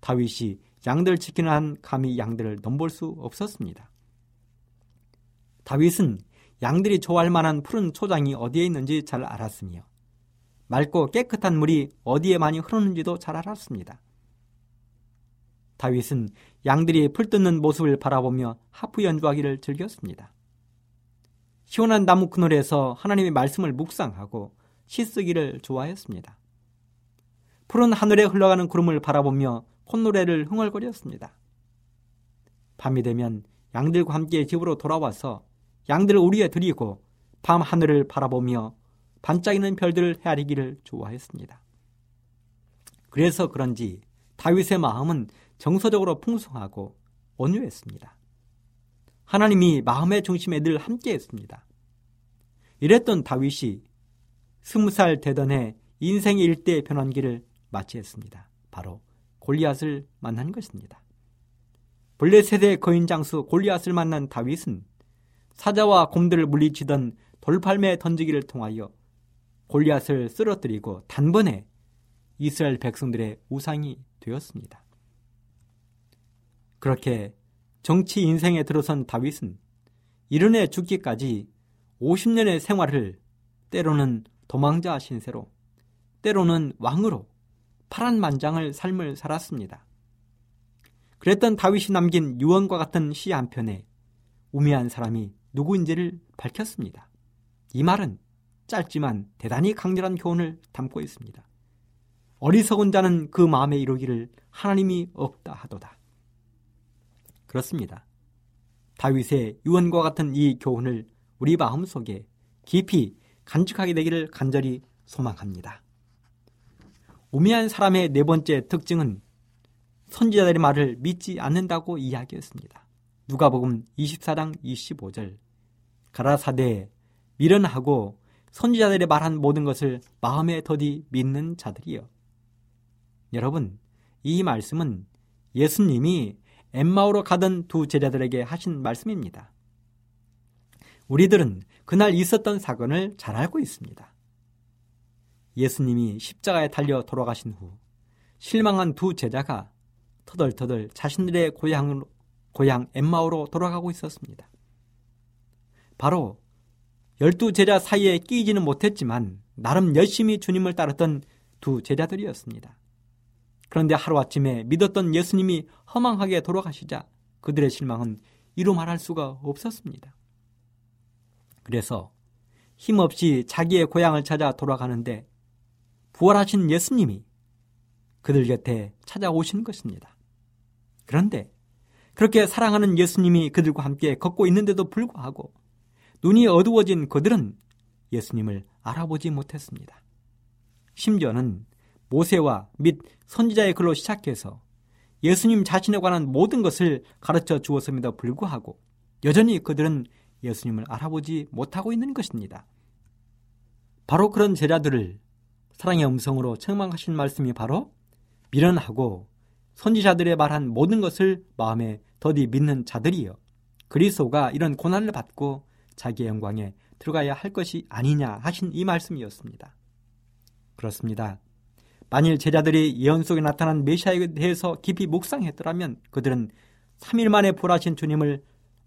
다윗이 양들 지키는 한 감히 양들을 넘볼 수 없었습니다. 다윗은 양들이 좋아할 만한 푸른 초장이 어디에 있는지 잘 알았으며 맑고 깨끗한 물이 어디에 많이 흐르는지도 잘 알았습니다. 다윗은 양들이 풀 뜯는 모습을 바라보며 하프 연주하기를 즐겼습니다. 시원한 나무 그늘에서 하나님의 말씀을 묵상하고 시쓰기를 좋아했습니다. 푸른 하늘에 흘러가는 구름을 바라보며 콧노래를 흥얼거렸습니다. 밤이 되면 양들과 함께 집으로 돌아와서 양들을 우리에 드리고 밤 하늘을 바라보며 반짝이는 별들을 헤아리기를 좋아했습니다. 그래서 그런지 다윗의 마음은 정서적으로 풍성하고 온유했습니다. 하나님이 마음의 중심에 늘 함께 했습니다. 이랬던 다윗이 스무 살 되던 해 인생의 일대 변환기를 마치했습니다. 바로 골리앗을 만난 것입니다. 블레 세대 거인 장수 골리앗을 만난 다윗은 사자와 곰들을 물리치던 돌팔매 던지기를 통하여 골리앗을 쓰러뜨리고 단번에 이스라엘 백성들의 우상이 되었습니다. 그렇게 정치 인생에 들어선 다윗은 이른해 죽기까지 50년의 생활을 때로는 도망자 신세로 때로는 왕으로 파란만장을 삶을 살았습니다. 그랬던 다윗이 남긴 유언과 같은 시 한 편에 우매한 사람이 누구인지를 밝혔습니다. 이 말은 짧지만 대단히 강렬한 교훈을 담고 있습니다. 어리석은 자는 그 마음에 이루기를 하나님이 없다 하도다. 그렇습니다. 다윗의 유언과 같은 이 교훈을 우리 마음 속에 깊이 간직하게 되기를 간절히 소망합니다. 우매한 사람의 네 번째 특징은 선지자들의 말을 믿지 않는다고 이야기했습니다. 누가복음 24장 25절 가라사대 미련하고 선지자들의 말한 모든 것을 마음에 더디 믿는 자들이여. 여러분, 이 말씀은 예수님이 엠마오로 가던 두 제자들에게 하신 말씀입니다. 우리들은 그날 있었던 사건을 잘 알고 있습니다. 예수님이 십자가에 달려 돌아가신 후 실망한 두 제자가 터덜터덜 자신들의 고향, 고향 엠마오로 돌아가고 있었습니다. 바로 열두 제자 사이에 끼지는 못했지만 나름 열심히 주님을 따랐던 두 제자들이었습니다. 그런데 하루아침에 믿었던 예수님이 허망하게 돌아가시자 그들의 실망은 이루 말할 수가 없었습니다. 그래서 힘없이 자기의 고향을 찾아 돌아가는데 부활하신 예수님이 그들 곁에 찾아오신 것입니다. 그런데 그렇게 사랑하는 예수님이 그들과 함께 걷고 있는데도 불구하고 눈이 어두워진 그들은 예수님을 알아보지 못했습니다. 심지어는 모세와 및 선지자의 글로 시작해서 예수님 자신에 관한 모든 것을 가르쳐 주었음에도 불구하고 여전히 그들은 예수님을 알아보지 못하고 있는 것입니다. 바로 그런 제자들을 사랑의 음성으로 책망하신 말씀이 바로 미련하고 선지자들의 말한 모든 것을 마음에 더디 믿는 자들이여 그리스도가 이런 고난을 받고 자기의 영광에 들어가야 할 것이 아니냐 하신 이 말씀이었습니다. 그렇습니다. 만일 제자들이 예언 속에 나타난 메시아에 대해서 깊이 묵상했더라면 그들은 3일 만에 보라신 주님을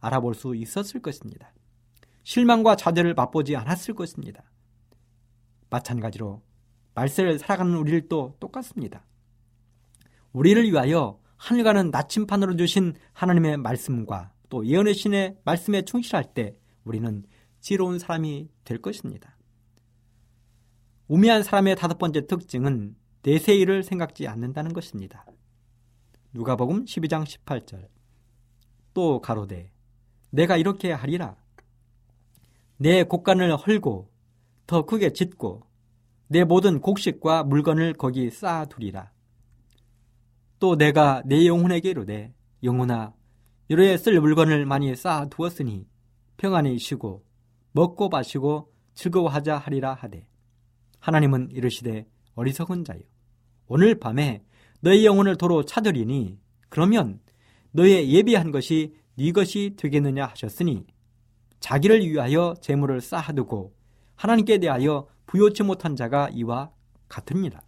알아볼 수 있었을 것입니다. 실망과 좌절을 맛보지 않았을 것입니다. 마찬가지로 말세를 살아가는 우리를 또 똑같습니다. 우리를 위하여 하늘과는 나침판으로 주신 하나님의 말씀과 또 예언의 신의 말씀에 충실할 때 우리는 지혜로운 사람이 될 것입니다. 우매한 사람의 다섯 번째 특징은 내세 일을 생각지 않는다는 것입니다. 누가복음 12장 18절 또 가로되 내가 이렇게 하리라. 내 곡간을 헐고 더 크게 짓고 내 모든 곡식과 물건을 거기 쌓아두리라. 또 내가 내 영혼에게 이르되 영혼아 이로에 쓸 물건을 많이 쌓아두었으니 평안히 쉬고 먹고 마시고 즐거워하자 하리라 하되 하나님은 이르시되 어리석은 자요 오늘 밤에 너의 영혼을 도로 찾으리니 그러면 너의 예비한 것이 네 것이 되겠느냐 하셨으니 자기를 위하여 재물을 쌓아두고 하나님께 대하여 부요치 못한 자가 이와 같으니라.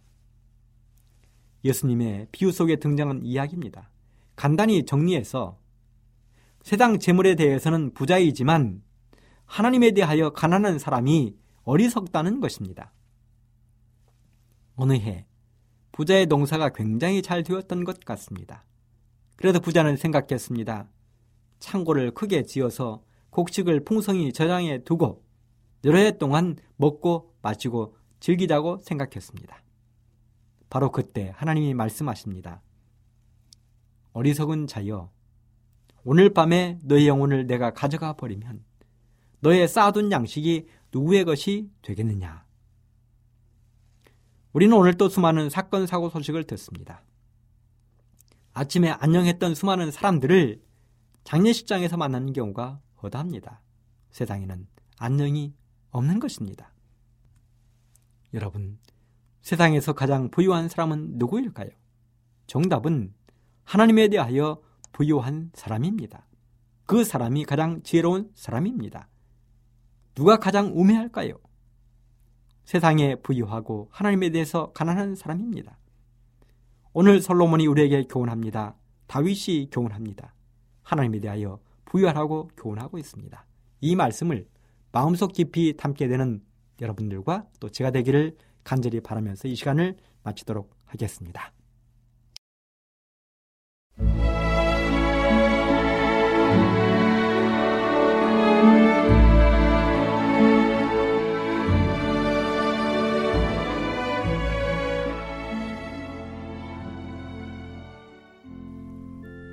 예수님의 비유 속에 등장한 이야기입니다. 간단히 정리해서 세상 재물에 대해서는 부자이지만 하나님에 대하여 가난한 사람이 어리석다는 것입니다. 어느 해 부자의 농사가 굉장히 잘 되었던 것 같습니다. 그래서 부자는 생각했습니다. 창고를 크게 지어서 곡식을 풍성히 저장해 두고 여러 해 동안 먹고 마시고 즐기자고 생각했습니다. 바로 그때 하나님이 말씀하십니다. 어리석은 자여 오늘 밤에 너의 영혼을 내가 가져가 버리면 너의 쌓아둔 양식이 누구의 것이 되겠느냐? 우리는 오늘 또 수많은 사건, 사고 소식을 듣습니다. 아침에 안녕했던 수많은 사람들을 장례식장에서 만나는 경우가 허다합니다. 세상에는 안녕이 없는 것입니다. 여러분, 세상에서 가장 부유한 사람은 누구일까요? 정답은 하나님에 대하여 부유한 사람입니다. 그 사람이 가장 지혜로운 사람입니다. 누가 가장 우매할까요? 세상에 부유하고 하나님에 대해서 가난한 사람입니다. 오늘 솔로몬이 우리에게 교훈합니다. 다윗이 교훈합니다. 하나님에 대하여 부유하라고 교훈하고 있습니다. 이 말씀을 마음속 깊이 담게 되는 여러분들과 또 제가 되기를 간절히 바라면서 이 시간을 마치도록 하겠습니다.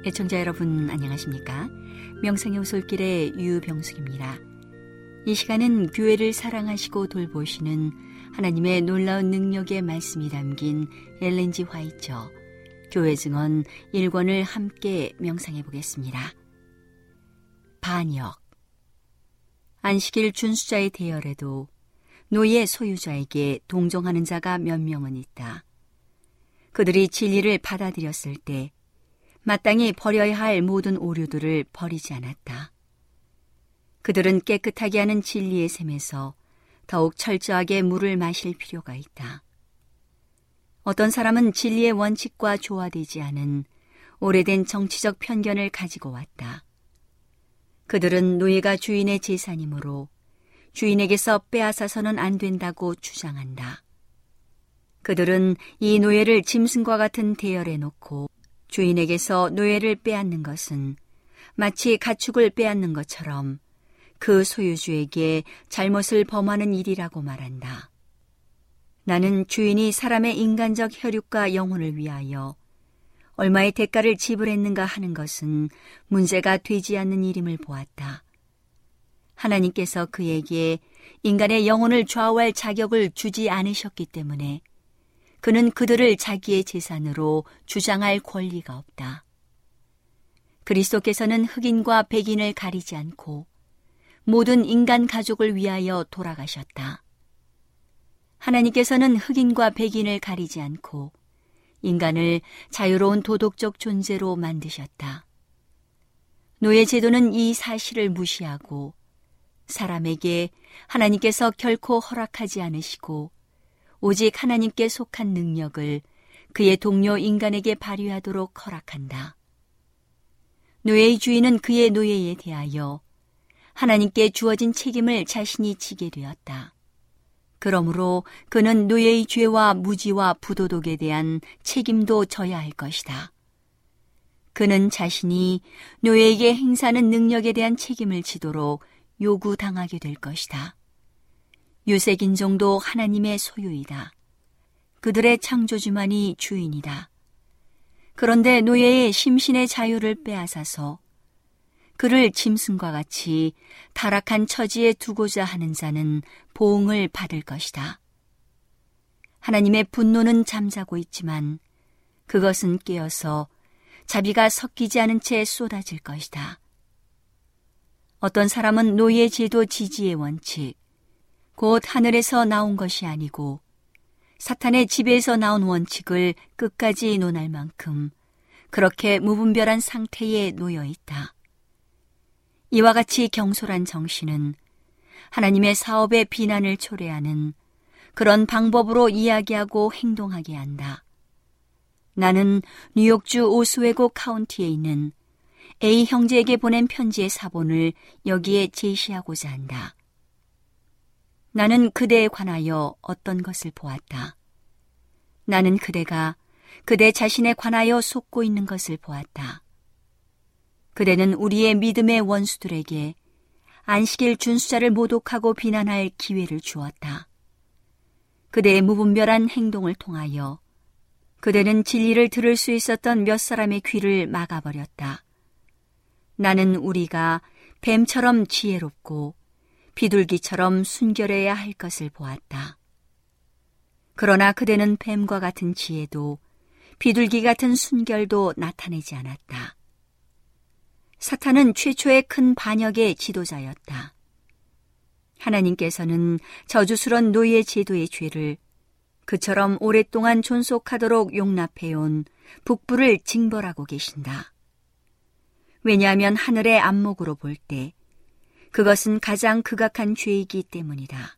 애청자 여러분 안녕하십니까? 명성의 오솔길의 유병숙입니다. 이 시간은 교회를 사랑하시고 돌보시는 하나님의 놀라운 능력의 말씀이 담긴 엘렌지 화이처 교회 증언 1권을 함께 명상해 보겠습니다. 반역 안식일 준수자의 대열에도 노예 소유자에게 동정하는 자가 몇 명은 있다. 그들이 진리를 받아들였을 때 마땅히 버려야 할 모든 오류들을 버리지 않았다. 그들은 깨끗하게 하는 진리의 셈에서 더욱 철저하게 물을 마실 필요가 있다. 어떤 사람은 진리의 원칙과 조화되지 않은 오래된 정치적 편견을 가지고 왔다. 그들은 노예가 주인의 재산이므로 주인에게서 빼앗아서는 안 된다고 주장한다. 그들은 이 노예를 짐승과 같은 대열에 놓고 주인에게서 노예를 빼앗는 것은 마치 가축을 빼앗는 것처럼 그 소유주에게 잘못을 범하는 일이라고 말한다. 나는 주인이 사람의 인간적 혈육과 영혼을 위하여 얼마의 대가를 지불했는가 하는 것은 문제가 되지 않는 일임을 보았다. 하나님께서 그에게 인간의 영혼을 좌우할 자격을 주지 않으셨기 때문에 그는 그들을 자기의 재산으로 주장할 권리가 없다. 그리스도께서는 흑인과 백인을 가리지 않고 모든 인간 가족을 위하여 돌아가셨다. 하나님께서는 흑인과 백인을 가리지 않고 인간을 자유로운 도덕적 존재로 만드셨다. 노예 제도는 이 사실을 무시하고 사람에게 하나님께서 결코 허락하지 않으시고 오직 하나님께 속한 능력을 그의 동료 인간에게 발휘하도록 허락한다. 노예의 주인은 그의 노예에 대하여 하나님께 주어진 책임을 자신이 지게 되었다. 그러므로 그는 노예의 죄와 무지와 부도덕에 대한 책임도 져야 할 것이다. 그는 자신이 노예에게 행사하는 능력에 대한 책임을 지도록 요구당하게 될 것이다. 유색 인종도 하나님의 소유이다. 그들의 창조주만이 주인이다. 그런데 노예의 심신의 자유를 빼앗아서 그를 짐승과 같이 타락한 처지에 두고자 하는 자는 보응을 받을 것이다. 하나님의 분노는 잠자고 있지만 그것은 깨어서 자비가 섞이지 않은 채 쏟아질 것이다. 어떤 사람은 노예 제도 지지의 원칙, 곧 하늘에서 나온 것이 아니고 사탄의 집에서 나온 원칙을 끝까지 논할 만큼 그렇게 무분별한 상태에 놓여 있다. 이와 같이 경솔한 정신은 하나님의 사업의 비난을 초래하는 그런 방법으로 이야기하고 행동하게 한다. 나는 뉴욕주 오스웨고 카운티에 있는 A 형제에게 보낸 편지의 사본을 여기에 제시하고자 한다. 나는 그대에 관하여 어떤 것을 보았다. 나는 그대가 그대 자신에 관하여 속고 있는 것을 보았다. 그대는 우리의 믿음의 원수들에게 안식일 준수자를 모독하고 비난할 기회를 주었다. 그대의 무분별한 행동을 통하여 그대는 진리를 들을 수 있었던 몇 사람의 귀를 막아버렸다. 나는 우리가 뱀처럼 지혜롭고 비둘기처럼 순결해야 할 것을 보았다. 그러나 그대는 뱀과 같은 지혜도 비둘기 같은 순결도 나타내지 않았다. 사탄은 최초의 큰 반역의 지도자였다. 하나님께서는 저주스런 노예 제도의 죄를 그처럼 오랫동안 존속하도록 용납해온 북부를 징벌하고 계신다. 왜냐하면 하늘의 안목으로 볼 때 그것은 가장 극악한 죄이기 때문이다.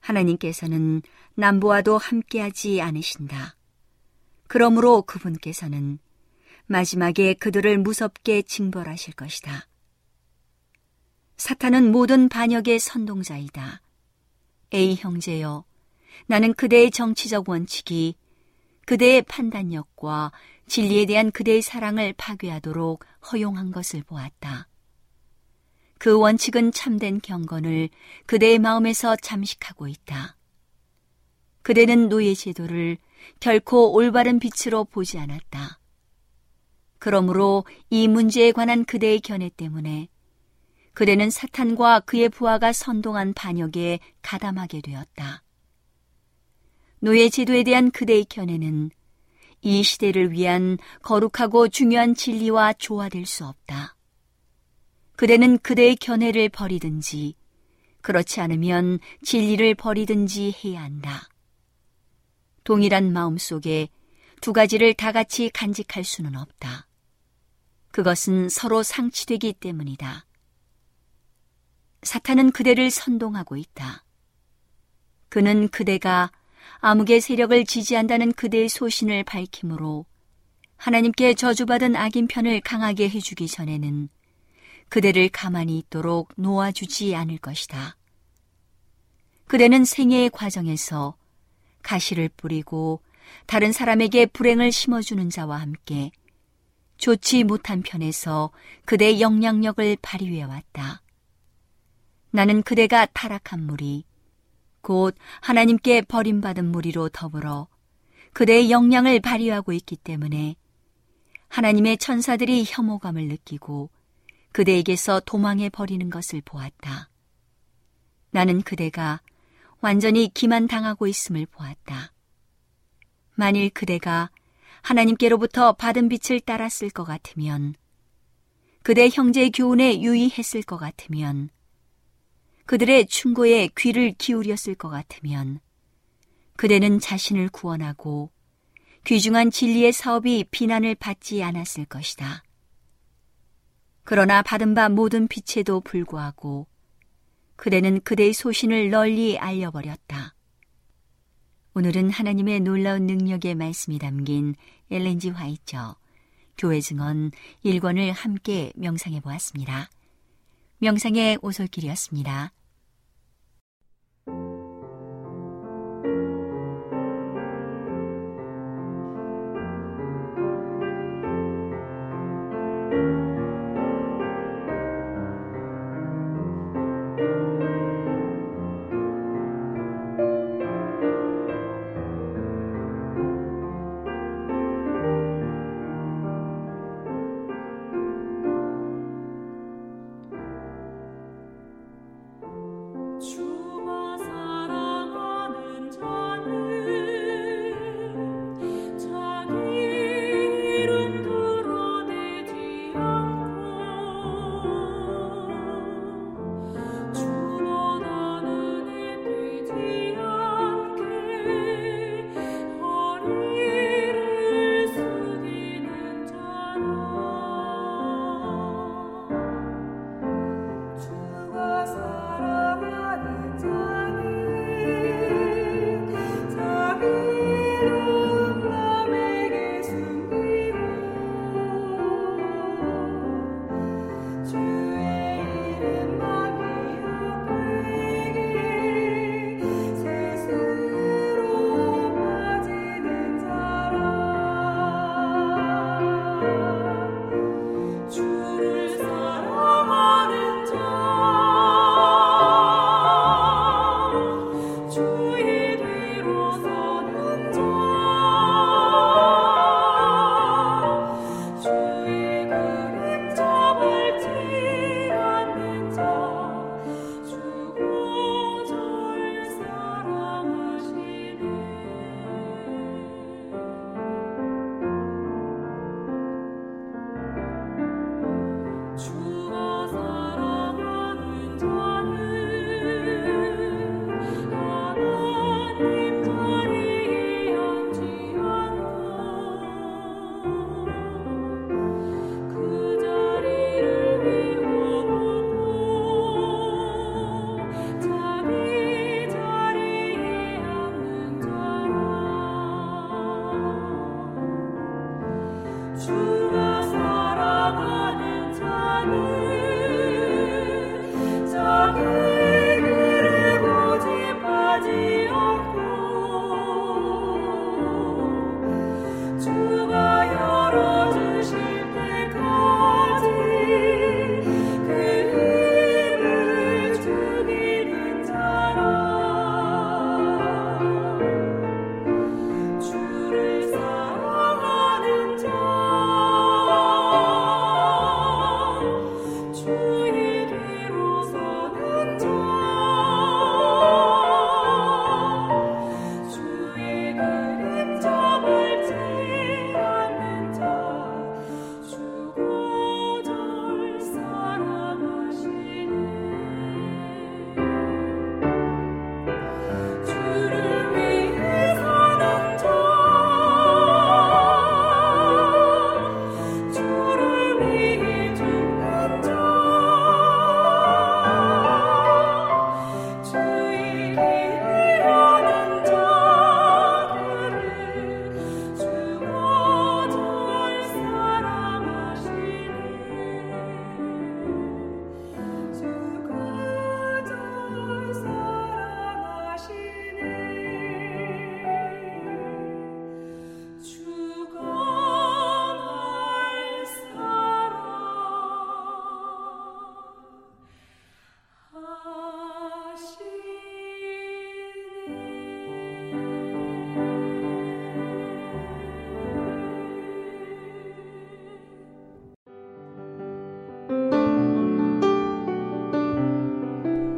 하나님께서는 남보와도 함께하지 않으신다. 그러므로 그분께서는 마지막에 그들을 무섭게 징벌하실 것이다. 사탄은 모든 반역의 선동자이다. A 형제여, 나는 그대의 정치적 원칙이 그대의 판단력과 진리에 대한 그대의 사랑을 파괴하도록 허용한 것을 보았다. 그 원칙은 참된 경건을 그대의 마음에서 잠식하고 있다. 그대는 노예 제도를 결코 올바른 빛으로 보지 않았다. 그러므로 이 문제에 관한 그대의 견해 때문에 그대는 사탄과 그의 부하가 선동한 반역에 가담하게 되었다. 노예 제도에 대한 그대의 견해는 이 시대를 위한 거룩하고 중요한 진리와 조화될 수 없다. 그대는 그대의 견해를 버리든지 그렇지 않으면 진리를 버리든지 해야 한다. 동일한 마음 속에 두 가지를 다 같이 간직할 수는 없다. 그것은 서로 상치되기 때문이다. 사탄은 그대를 선동하고 있다. 그는 그대가 암흑의 세력을 지지한다는 그대의 소신을 밝힘으로 하나님께 저주받은 악인 편을 강하게 해주기 전에는 그대를 가만히 있도록 놓아주지 않을 것이다. 그대는 생애의 과정에서 가시를 뿌리고 다른 사람에게 불행을 심어주는 자와 함께 좋지 못한 편에서 그대의 영향력을 발휘해 왔다. 나는 그대가 타락한 무리, 곧 하나님께 버림받은 무리로 더불어 그대의 영향을 발휘하고 있기 때문에 하나님의 천사들이 혐오감을 느끼고 그대에게서 도망해 버리는 것을 보았다. 나는 그대가 완전히 기만당하고 있음을 보았다. 만일 그대가 하나님께로부터 받은 빛을 따랐을 것 같으면, 그대 형제의 교훈에 유의했을 것 같으면, 그들의 충고에 귀를 기울였을 것 같으면 그대는 자신을 구원하고 귀중한 진리의 사업이 비난을 받지 않았을 것이다. 그러나 받은 바 모든 빛에도 불구하고 그대는 그대의 소신을 널리 알려버렸다. 오늘은 하나님의 놀라운 능력의 말씀이 담긴 엘렌지 화이처 교회 증언 1권을 함께 명상해 보았습니다. 명상의 오솔길이었습니다.